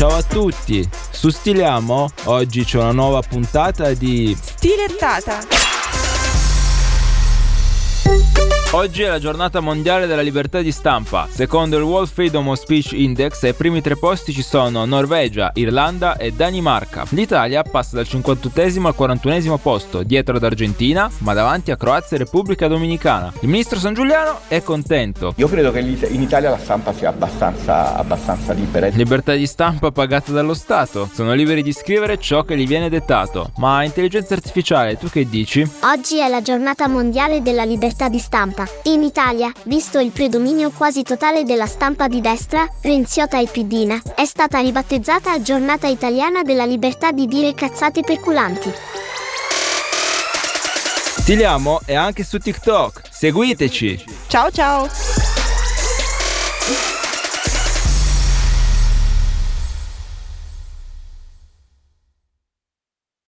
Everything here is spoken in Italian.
Ciao a tutti, su Stiliamo oggi c'è una nuova puntata di Stilettata. Oggi è la giornata mondiale della libertà di stampa. Secondo il World Freedom of Speech Index, ai primi tre posti ci sono Norvegia, Irlanda e Danimarca. L'Italia passa dal 58 al 41 posto, dietro ad Argentina, ma davanti a Croazia e Repubblica Dominicana. Il ministro San Giuliano è contento. Io credo che in Italia la stampa sia abbastanza, abbastanza libera. Libertà di stampa pagata dallo Stato. Sono liberi di scrivere ciò che gli viene dettato. Ma intelligenza artificiale, tu che dici? Oggi è la giornata mondiale della libertà di stampa stampa. In Italia, visto il predominio quasi totale della stampa di destra, renziota e pidina, è stata ribattezzata Giornata Italiana della Libertà di dire cazzate perculanti. Stiliamo è anche su TikTok. Seguiteci! Ciao ciao!